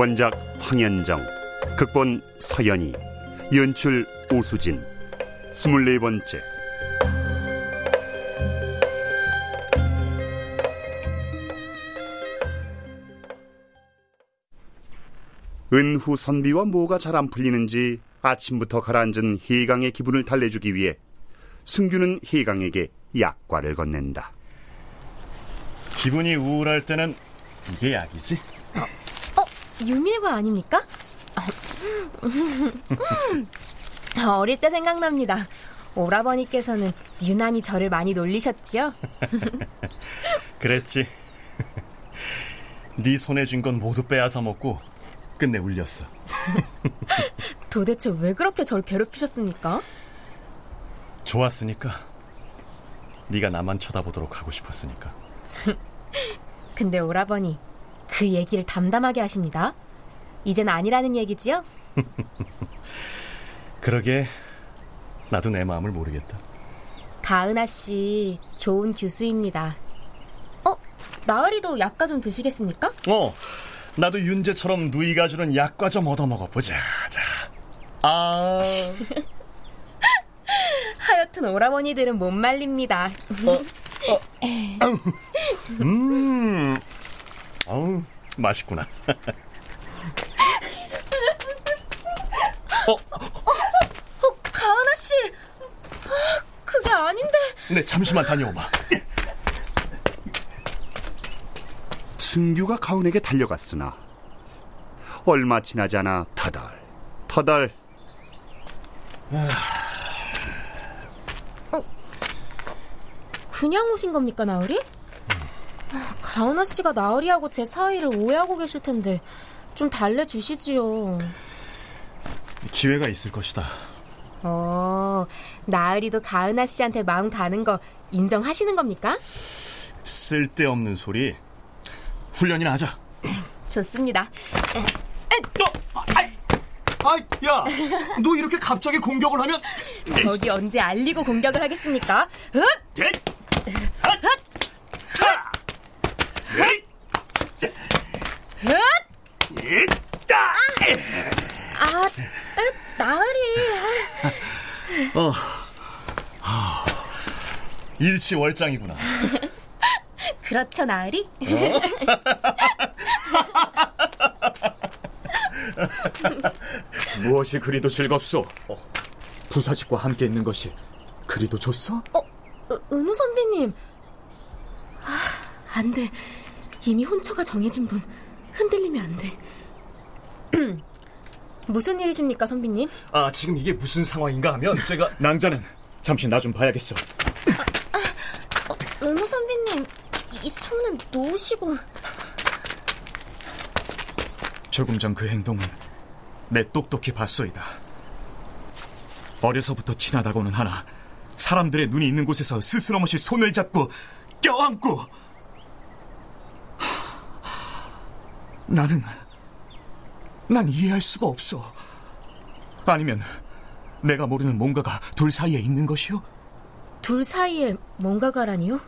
원작 황현정, 극본 서연이, 연출 오수진, 스물네 번째. 은후 선비와 뭐가 잘 안 풀리는지 아침부터 가라앉은 희강의 기분을 달래주기 위해 승규는 희강에게 약과를 건넨다. 기분이 우울할 때는 이게 약이지? 유밀과 아닙니까? 어릴 때 생각납니다. 오라버니께서는 유난히 저를 많이 놀리셨지요? 그랬지. 네 손에 쥔건 모두 빼앗아 먹고 끝내 울렸어. 도대체 왜 그렇게 저를 괴롭히셨습니까? 좋았으니까. 네가 나만 쳐다보도록 하고 싶었으니까. 근데 오라버니 그 얘기를 담담하게 하십니다. 이젠 아니라는 얘기지요? 그러게 나도 내 마음을 모르겠다. 가은아 씨 좋은 교수입니다. 어, 나으리도 약과 좀 드시겠습니까? 어, 나도 윤재처럼 누이가 주는 약과 좀 얻어 먹어보자. 자, 아, 하여튼 오라버니들은 못 말립니다. 음, 어우, 맛있구나. 가은아 씨, 아, 그게 아닌데. 네, 잠시만 다녀오마. 승규가 가운에게 달려갔으나 얼마 지나지 않아 터덜 터덜 그냥 오신 겁니까, 나으리? 아, 가은아 씨가 나으리하고 제 사이를 오해하고 계실 텐데 좀 달래주시지요. 기회가 있을 것이다. 어, 나으리도 가은아 씨한테 마음 가는 거 인정하시는 겁니까? 쓸데없는 소리. 훈련이나 하자. 좋습니다. 아, 야, 너 이렇게 갑자기 공격을 하면 저기 언제 알리고 공격을 하겠습니까? 흑! 아, 으, 나으리. 일치월장이구나. 그렇죠, 나으리? 무엇이 그리도 즐겁소? 부사직과 함께 있는 것이 그리도 좋소? 어, 으, 은우 선배님. 아, 안 돼. 이미 혼처가 정해진 분. 흔들리면 안 돼. 무슨 일이십니까, 선배님? 아, 지금 이게 무슨 상황인가 하면 제가 낭자는 잠시 나 좀 봐야겠어. 은호 선비님, 이 손은 놓으시고. 조금 전 그 행동은 내 똑똑히 봤소이다. 어려서부터 친하다고는 하나 사람들의 눈이 있는 곳에서 스스럼없이 손을 잡고 껴안고 나는 난 이해할 수가 없어. 아니면 내가 모르는 뭔가가 둘 사이에 있는 것이요? 둘 사이에 뭔가가라니요?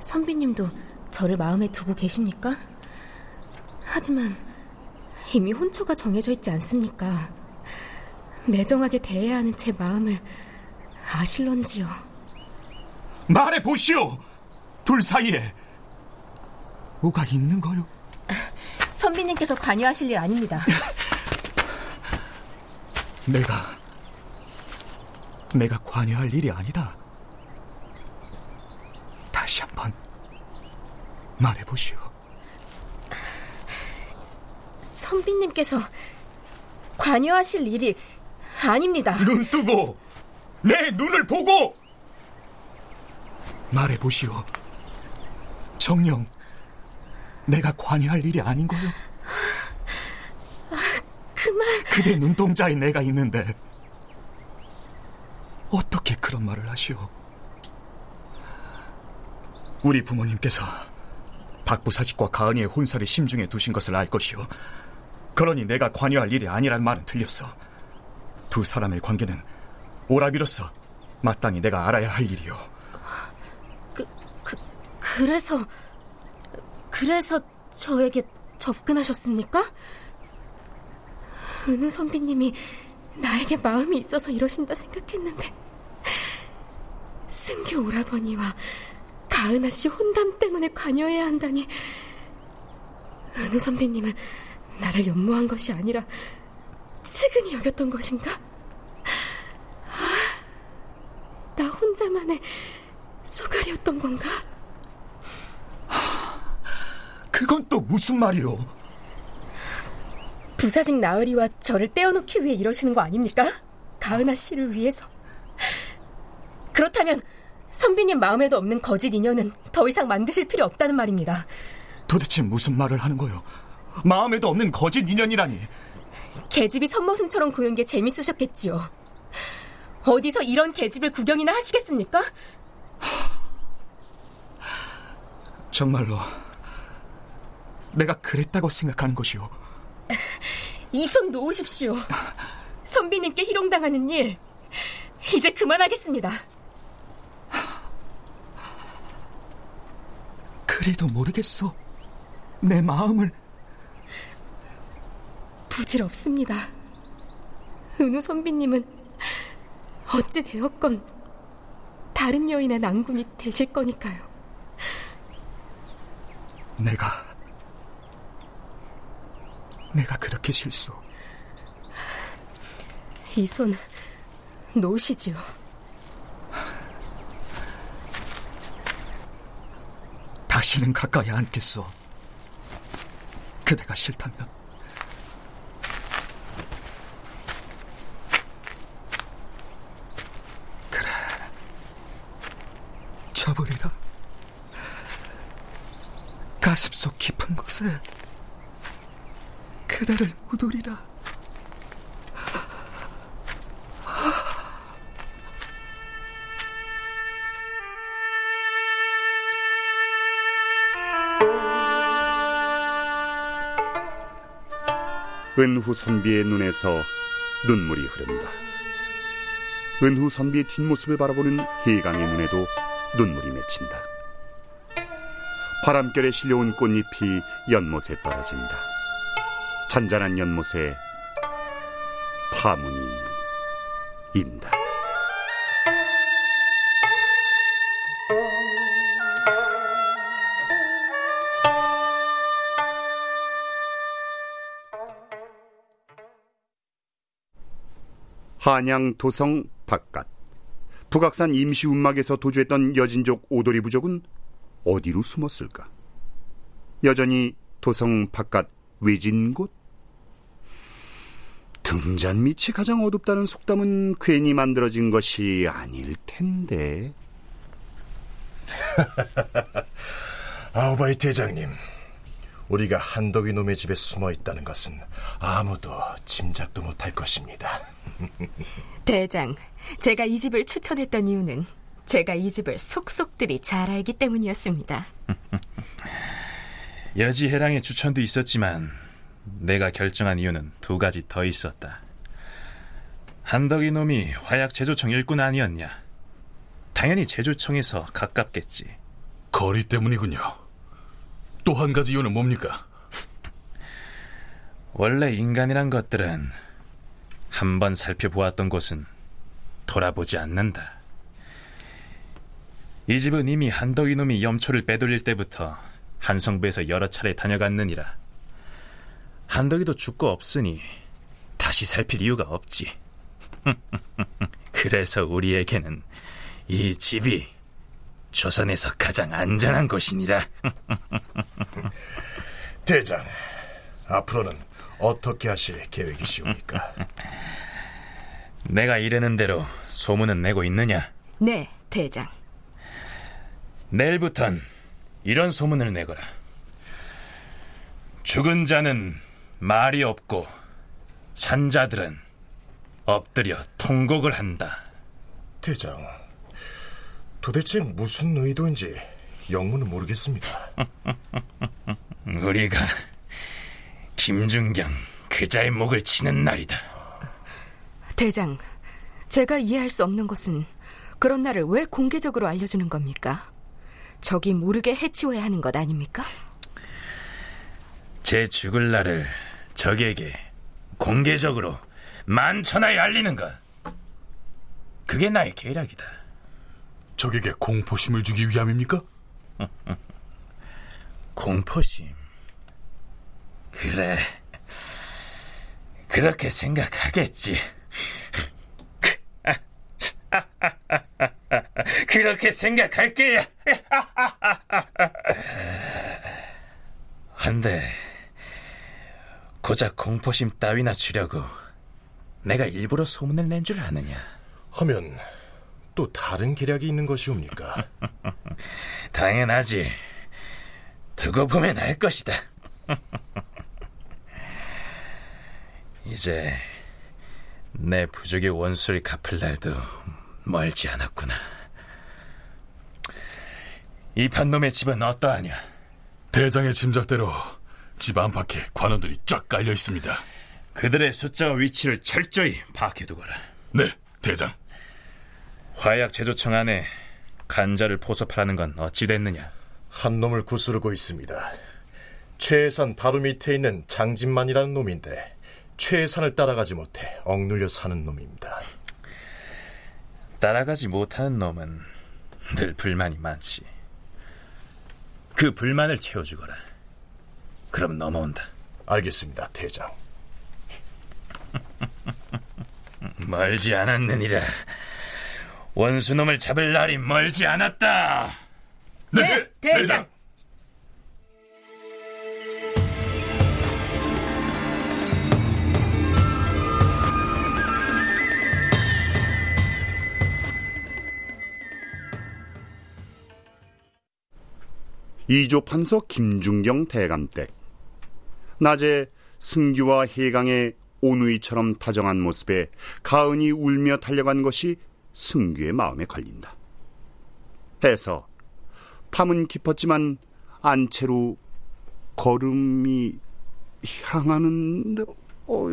선비님도 저를 마음에 두고 계십니까? 하지만 이미 혼처가 정해져 있지 않습니까? 매정하게 대해야 하는 제 마음을 아실런지요. 말해 보시오. 둘 사이에 뭐가 있는 거요? 선비님께서 관여하실 일 아닙니다. 내가 내가 관여할 일이 아니다. 다시 한번 말해 보시오. 선비님께서 관여하실 일이 아닙니다. 눈 뜨고 내 눈을 보고 말해 보시오. 정령 내가 관여할 일이 아닌 거요? 그만. 그대 눈동자에 내가 있는데 어떻게 그런 말을 하시오? 우리 부모님께서 박부사직과 가은이의 혼사를 심중에 두신 것을 알 것이오. 그러니 내가 관여할 일이 아니란 말은 틀렸어. 두 사람의 관계는 오라비로서 마땅히 내가 알아야 할 일이오. 그, 그, 그래서, 그래서 저에게 접근하셨습니까? 은우 선비님이 나에게 마음이 있어서 이러신다 생각했는데 승규 오라버니와 가은아 씨 혼담 때문에 관여해야 한다니 은우 선비님은 나를 연모한 것이 아니라 측은히 여겼던 것인가? 아, 나 혼자만의 소갈이었던 건가? 그건 또 무슨 말이오? 부사직 나으리와 저를 떼어놓기 위해 이러시는 거 아닙니까? 가은아 씨를 위해서. 그렇다면 선비님 마음에도 없는 거짓 인연은 더 이상 만드실 필요 없다는 말입니다. 도대체 무슨 말을 하는 거요? 마음에도 없는 거짓 인연이라니. 계집이 선모승처럼 구는 게 재밌으셨겠지요. 어디서 이런 계집을 구경이나 하시겠습니까? 정말로 내가 그랬다고 생각하는 것이오. 이 손 놓으십시오. 선비님께 희롱당하는 일 이제 그만하겠습니다. 그래도 모르겠어. 내 마음을 부질없습니다. 은우 선비님은 어찌 되었건 다른 여인의 낭군이 되실 거니까요. 내가 내가 그렇게 실수. 이 손 놓으시지요. 다시는 가까이 않겠어. 그대가 싫다면. 그래. 쳐버리라. 가슴 속 깊은 곳에 그대를 묻으리라. 은후 선비의 눈에서 눈물이 흐른다. 은후 선비의 뒷모습을 바라보는 희강의 눈에도 눈물이 맺힌다. 바람결에 실려온 꽃잎이 연못에 떨어진다. 잔잔한 연못에 파문이 인다. 한양 도성 바깥 북악산 임시운막에서 도주했던 여진족 오도리 부족은 어디로 숨었을까? 여전히 도성 바깥 외진 곳? 등잔 밑이 가장 어둡다는 속담은 괜히 만들어진 것이 아닐 텐데. 아우바이 대장님, 우리가 한덕이 놈의 집에 숨어 있다는 것은 아무도 짐작도 못할 것입니다. 대장, 제가 이 집을 추천했던 이유는 제가 이 집을 속속들이 잘 알기 때문이었습니다. 여지 해랑의 추천도 있었지만 내가 결정한 이유는 두 가지 더 있었다. 한덕이 놈이 화약 제조청 일꾼 아니었냐? 당연히 제조청에서 가깝겠지. 거리 때문이군요. 또 한 가지 이유는 뭡니까? 원래 인간이란 것들은 한 번 살펴보았던 곳은 돌아보지 않는다. 이 집은 이미 한덕이 놈이 염초를 빼돌릴 때부터 한성부에서 여러 차례 다녀갔느니라. 한덕이도 죽고 없으니 다시 살필 이유가 없지. 그래서 우리에게는 이 집이 조선에서 가장 안전한 곳이니라. 대장, 앞으로는 어떻게 하실 계획이시옵니까? 내가 이르는 대로 소문은 내고 있느냐? 네, 대장. 내일부턴 이런 소문을 내거라. 죽은 자는 말이 없고 산자들은 엎드려 통곡을 한다. 대장, 도대체 무슨 의도인지 영문은 모르겠습니다. 우리가 김준경 그자의 목을 치는 날이다. 대장, 제가 이해할 수 없는 것은 그런 날을 왜 공개적으로 알려주는 겁니까? 적이 모르게 해치워야 하는 것 아닙니까? 제 죽을 날을 적에게 공개적으로 만천하에 알리는 것. 그게 나의 계략이다. 적에게 공포심을 주기 위함입니까? 공포심. 그래. 그렇게 생각하겠지. 그렇게 생각할 게야. 한데 고작 공포심 따위나 주려고 내가 일부러 소문을 낸 줄 아느냐? 하면 또 다른 계략이 있는 것이옵니까? 당연하지. 두고 보면 알 것이다. 이제 내 부족의 원수를 갚을 날도 멀지 않았구나. 이 판놈의 집은 어떠하냐? 대장의 짐작대로 집 안팎에 관원들이 쫙 깔려 있습니다. 그들의 숫자와 위치를 철저히 파악해두거라. 네, 대장. 화약 제조청 안에 간자를 포섭하라는 건 어찌 됐느냐? 한 놈을 구스르고 있습니다. 최해산 바로 밑에 있는 장진만이라는 놈인데 최해산을 따라가지 못해 억눌려 사는 놈입니다. 따라가지 못하는 놈은 늘 불만이 많지. 그 불만을 채워주거라. 그럼 넘어온다. 알겠습니다, 대장. 멀지 않았느니라. 원수놈을 잡을 날이 멀지 않았다. 네, 대장. 이조 판서 김중경 대감댁. 낮에 승규와 해강의 오누이처럼 다정한 모습에 가은이 울며 달려간 것이 승규의 마음에 걸린다. 해서 밤은 깊었지만 안채로 걸음이 향하는 어...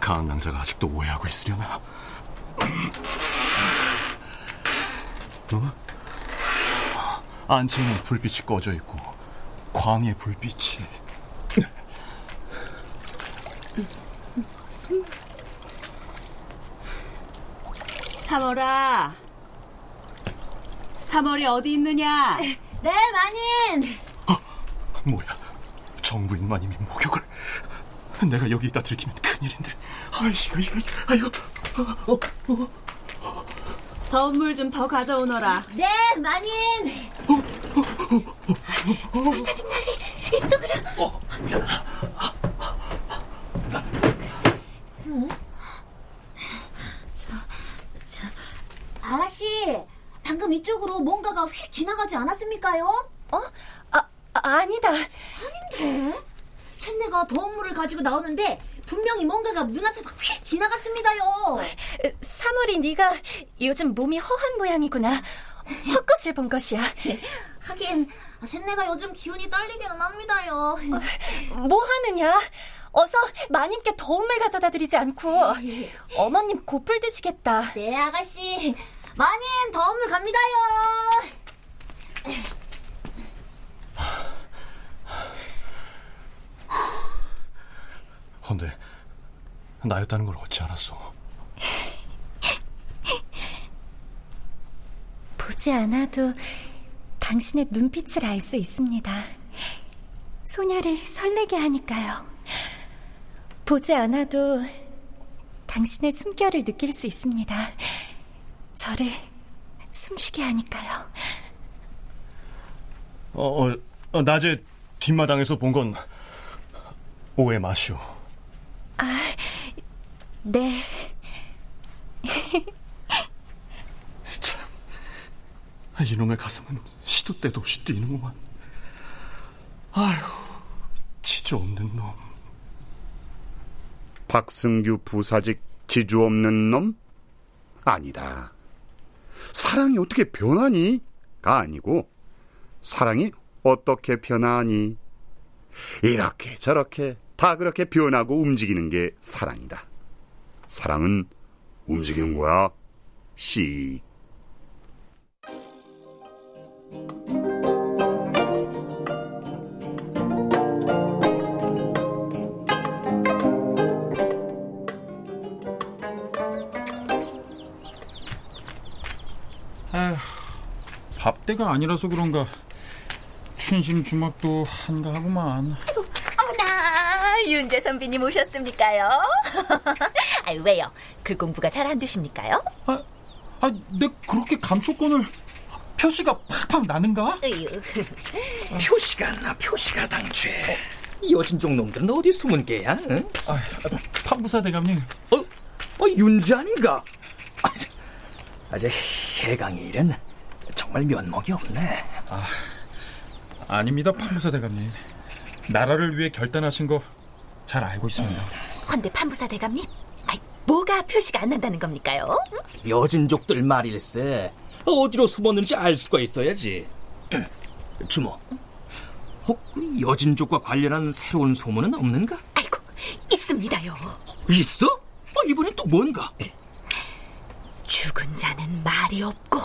강한 남자가 아직도 오해하고 있으려나? 어? 안채에는 불빛이 꺼져 있고 광의 불빛이. 삼월아. 삼월이 어디 있느냐? 네 마님. 뭐야? 정부인 마님이 목욕을. 내가 여기 있다 들키면 큰일인데. 아이고 이거. 아이고. 어, 어, 어. 더운 물 좀 더 가져오너라 네 마님 불사증나리 이쪽으로. 어. 저, 저, 아가씨, 방금 이쪽으로 뭔가가 휙 지나가지 않았습니까요? 어? 아, 아니다. 아닌데? 샌내가 더운 물을 가지고 나오는데 분명히 뭔가가 눈앞에서 휙 지나갔습니다요. 사물이 네가 요즘 몸이 허한 모양이구나. 헛것을 본 것이야. 하긴 샌내가 요즘 기운이 떨리기는 합니다요. 뭐 하느냐? 어서 마님께 더운 물 가져다 드리지 않고 어머님 고풀 드시겠다. 네 아가씨. 마님 더운 물 갑니다요. 헌데 나였다는 걸 어찌 알았어? 보지 않아도 당신의 눈빛을 알 수 있습니다. 소녀를 설레게 하니까요. 보지 않아도 당신의 숨결을 느낄 수 있습니다. 저를 숨쉬게 하니까요. 어, 어, 어 낮에 뒷마당에서 본 건 오해 마시오. 아, 네. 참, 이놈의 가슴은 시도 때도 없이 뛰는구만. 아휴, 지주 없는 놈. 박승규 부사직 지주 없는 놈? 아니다. 사랑이 어떻게 변하니? 가 아니고, 사랑이 어떻게 변하니? 이렇게 저렇게 다 그렇게 변하고 움직이는 게 사랑이다. 사랑은 움직이는 거야. 씩. 아휴, 밥때가 아니라서 그런가 춘심 주막도 한가하구만. 윤재 선비님 오셨습니까요? 아 왜요? 글 공부가 잘 안 되십니까요? 아, 아, 내 그렇게 감초권을 표시가 팍팍 나는가? 표시가 나 표시가 당최. 여진족 놈들은 어디 숨은 게야? 응? 아, 판부사 대감님. 어, 어 윤재 아닌가? 아, 아제 해강의 일은 정말 면목이 없네. 아, 아닙니다, 판부사 대감님. 나라를 위해 결단하신 거 잘 알고 있습니다. 헌데 판부사 대감님, 아이, 뭐가 표시가 안 난다는 겁니까요? 여진족들 말일세. 어디로 숨었는지 알 수가 있어야지. 주모, 혹 여진족과 관련한 새로운 소문은 없는가? 아이고, 있습니다요. 있어? 어, 이번엔 또 뭔가? 죽은 자는 말이 없고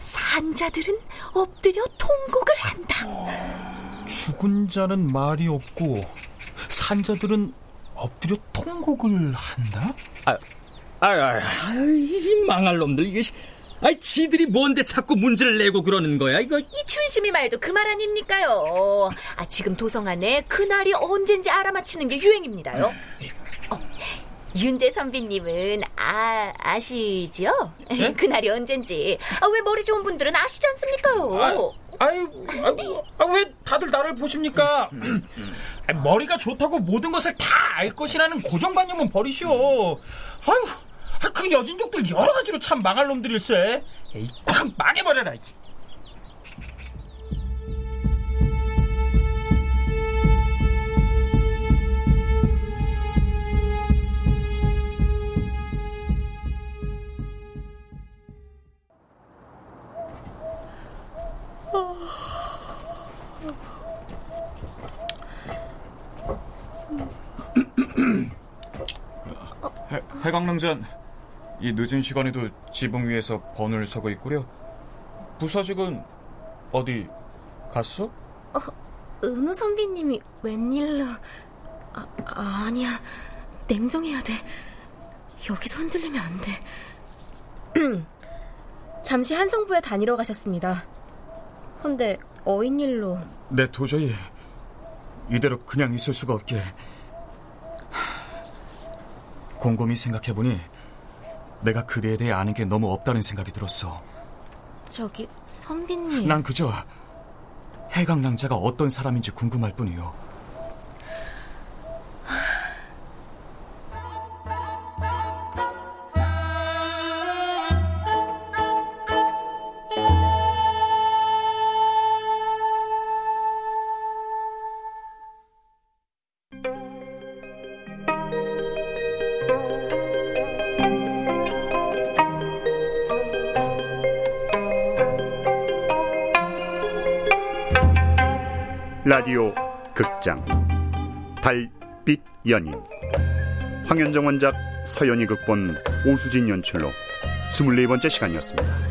산 자들은 엎드려 통곡을 한다. 죽은 자는 말이 없고 산자들은 엎드려 통곡을 한다? 아, 아, 아, 아, 이 망할 놈들 이게 아, 지들이 뭔데 자꾸 문제를 내고 그러는 거야 이거? 이 춘심이 말도 그 말 아닙니까요? 아 지금 도성 안에 그날이 언젠지 알아맞히는 게 유행입니다요. 어, 윤재 선비님은 아 아시지요? 네? 그날이 언젠지. 아, 왜 머리 좋은 분들은 아시지 않습니까요? 아이, 아, 왜 다들 나를 보십니까? 아, 머리가 좋다고 모든 것을 다 알 것이라는 고정관념은 버리시오. 아유, 아, 그 여진족들 여러 가지로 참 망할 놈들일세. 에이, 콱 망해버려라. 해, 해강릉전 이 늦은 시간에도 지붕 위에서 번을 서고 있구려. 부사직은 어디 갔어? 어, 은우 선비님이 웬일로... 아, 아니야. 냉정해야 돼. 여기서 흔들리면 안 돼. 잠시 한성부에 다니러 가셨습니다. 헌데 어인일로... 내 도저히 이대로 그냥 있을 수가 없게 곰곰이 생각해보니 내가 그대에 대해 아는 게 너무 없다는 생각이 들었어. 저기 선비님... 난 그저 해강 낭자가 어떤 사람인지 궁금할 뿐이요. 극장 달빛 연인 황현정 원작 서연이 극본 오수진 연출로 24번째 시간이었습니다.